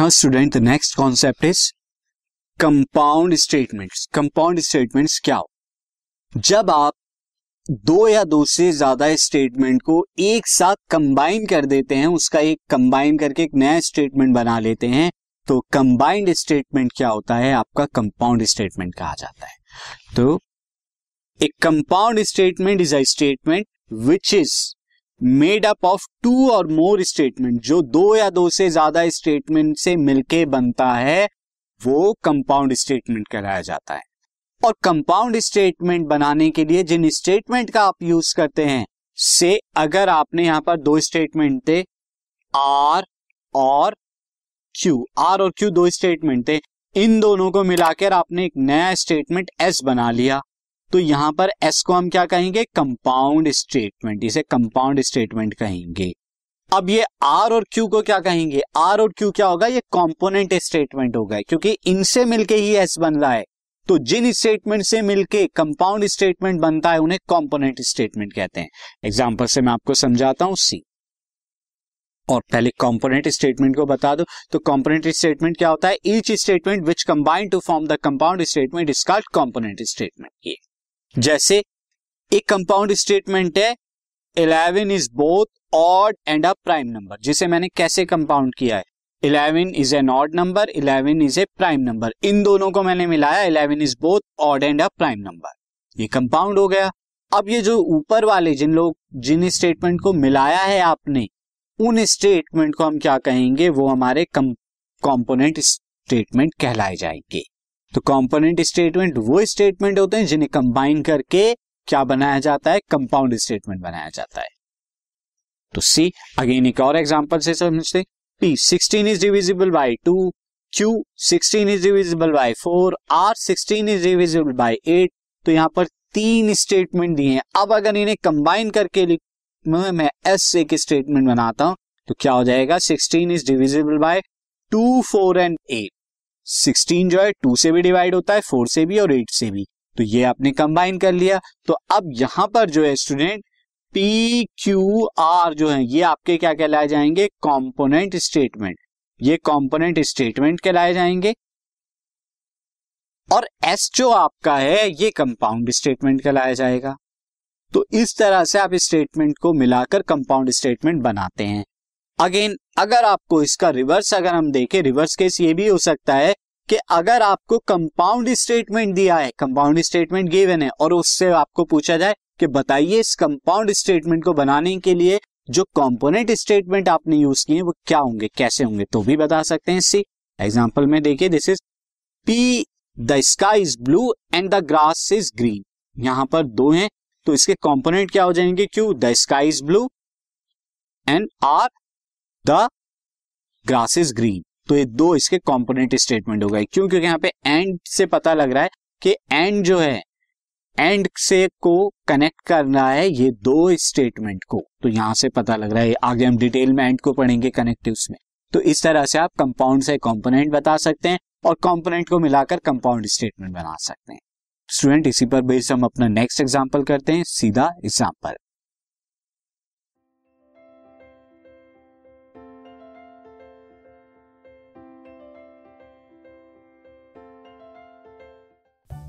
Now student the next concept is compound statements compound statements क्या? हो जब आप दो या दो से ज़्यादा स्टेटमेंट को एक साथ कंबाइन कर देते हैं, उसका एक कंबाइन करके एक नया स्टेटमेंट बना लेते हैं तो कंबाइंड स्टेटमेंट क्या होता है? आपका कंपाउंड स्टेटमेंट कहा जाता है। तो एक compound statement is a statement which is made up of two और मोर स्टेटमेंट जो दो या दो से ज़्यादा स्टेटमेंट से मिलके बनता है, वो कंपाउंड स्टेटमेंट कहलाया जाता है। और कंपाउंड स्टेटमेंट बनाने के लिए जिन स्टेटमेंट का आप यूज़ करते हैं, से अगर आपने यहाँ पर दो स्टेटमेंट थे आर और क्यू आर और क्यू दो स्टेटमेंट थे, इन दोनों को मिलाकर आपने एक नया स्टेटमेंट एस बना लिया। तो यहाँ पर एस को हम क्या कहेंगे? कंपाउंड स्टेटमेंट इसे कंपाउंड स्टेटमेंट कहेंगे। अब ये आर और क्यू को क्या कहेंगे? आर और क्यू क्या होगा? ये कॉम्पोनेंट स्टेटमेंट होगा, क्योंकि इनसे मिलके ही एस बन रहा है। तो जिन स्टेटमेंट से मिलके कंपाउंड स्टेटमेंट बनता है, उन्हें कंपोनेंट स्टेटमेंट कहते हैं। एग्ज़ाम्पल से मैं आपको समझाता हूँ सी और पहले कंपोनेंट स्टेटमेंट को बता दो। तो कंपोनेंट स्टेटमेंट क्या होता है? Each statement which combine to form the compound statement is called component statement ये। जैसे एक कंपाउंड स्टेटमेंट है eleven is both odd and a prime number जिसे मैंने कैसे कंपाउंड किया है? Eleven is an odd number eleven is a prime number इन दोनों को मैंने मिलाया eleven is both odd and a prime number ये कंपाउंड हो गया। अब ये जो ऊपर वाले जिन लोग, जिन स्टेटमेंट को मिलाया है आपने, उन स्टेटमेंट को हम क्या कहेंगे? वो हमारे कॉम्पोनेंट स्टेटमेंट कहलाए जाएँगे। तो कॉम्पोनेंट स्टेटमेंट वो स्टेटमेंट होते हैं जिन्हें कंबाइन करके क्या बनाया जाता है? कंपाउंड स्टेटमेंट बनाया जाता है। तो सी अगेन एक और एग्जांपल से समझते P sixteen is divisible by two Q sixteen is divisible by four R sixteen is divisible by eight तो यहाँ पर तीन स्टेटमेंट दिए हैं। अब अगर इन्हें कंबाइन करके मैं एस एक स्टेटमेंट बनाता हूँ तो क्या हो जाएगा? Sixteen is divisible by two four and eight sixteen जो है, टू से भी डिवाइड होता है, फोर से भी और एट से भी। तो ये आपने कंबाइन कर लिया। तो अब यहाँ पर जो है स्टूडेंट पी क्यू आर जो है, ये आपके क्या कहलाए जाएँगे? कॉम्पोनेंट स्टेटमेंट ये कॉम्पोनेंट स्टेटमेंट कहलाए जाएँगे। और एस जो आपका है, ये कंपाउंड स्टेटमेंट कहलाया जाएगा। तो इस तरह से आप स्टेटमेंट को मिलाकर कंपाउंड स्टेटमेंट बनाते हैं। अगेन अगर आपको इसका रिवर्स अगर हम देखें रिवर्स केस ये भी हो सकता है कि अगर आपको कंपाउंड स्टेटमेंट दिया है कंपाउंड स्टेटमेंट गिवन है, और उससे आपको पूछा जाए कि बताइए इस कंपाउंड स्टेटमेंट को बनाने के लिए जो कंपोनेंट स्टेटमेंट आपने यूज़ किए वो क्या होंगे, कैसे होंगे तो भी बता सकते हैं सी एग्ज़ाम्पल में देखिए this is P the sky is blue and the grass is green यहाँ पर दो हैं तो इसके कंपोनेंट क्या हो जाएँगे Q the sky is blue and R the grass is green. तो ये दो इसके कॉम्पोनेंट स्टेटमेंट हो गए। क्यों? क्योंकि यहाँ पे एंड से पता लग रहा है कि एंड जो है एंड से को कनेक्ट करना है ये दो स्टेटमेंट को। तो यहाँ से पता लग रहा है आगे हम डिटेल में एंड को पढ़ेंगे कनेक्टिव में। तो इस तरह से आप कंपाउंड से कंपोनेंट बता सकते हैं और कंपोनेंट को मिलाकर कंपाउंड स्टेटमेंट बना सकते हैं। स्टूडेंट इसी पर बेस्ड हम अपना नेक्स्ट एग्ज़ाम्पल करते हैं, सीधा example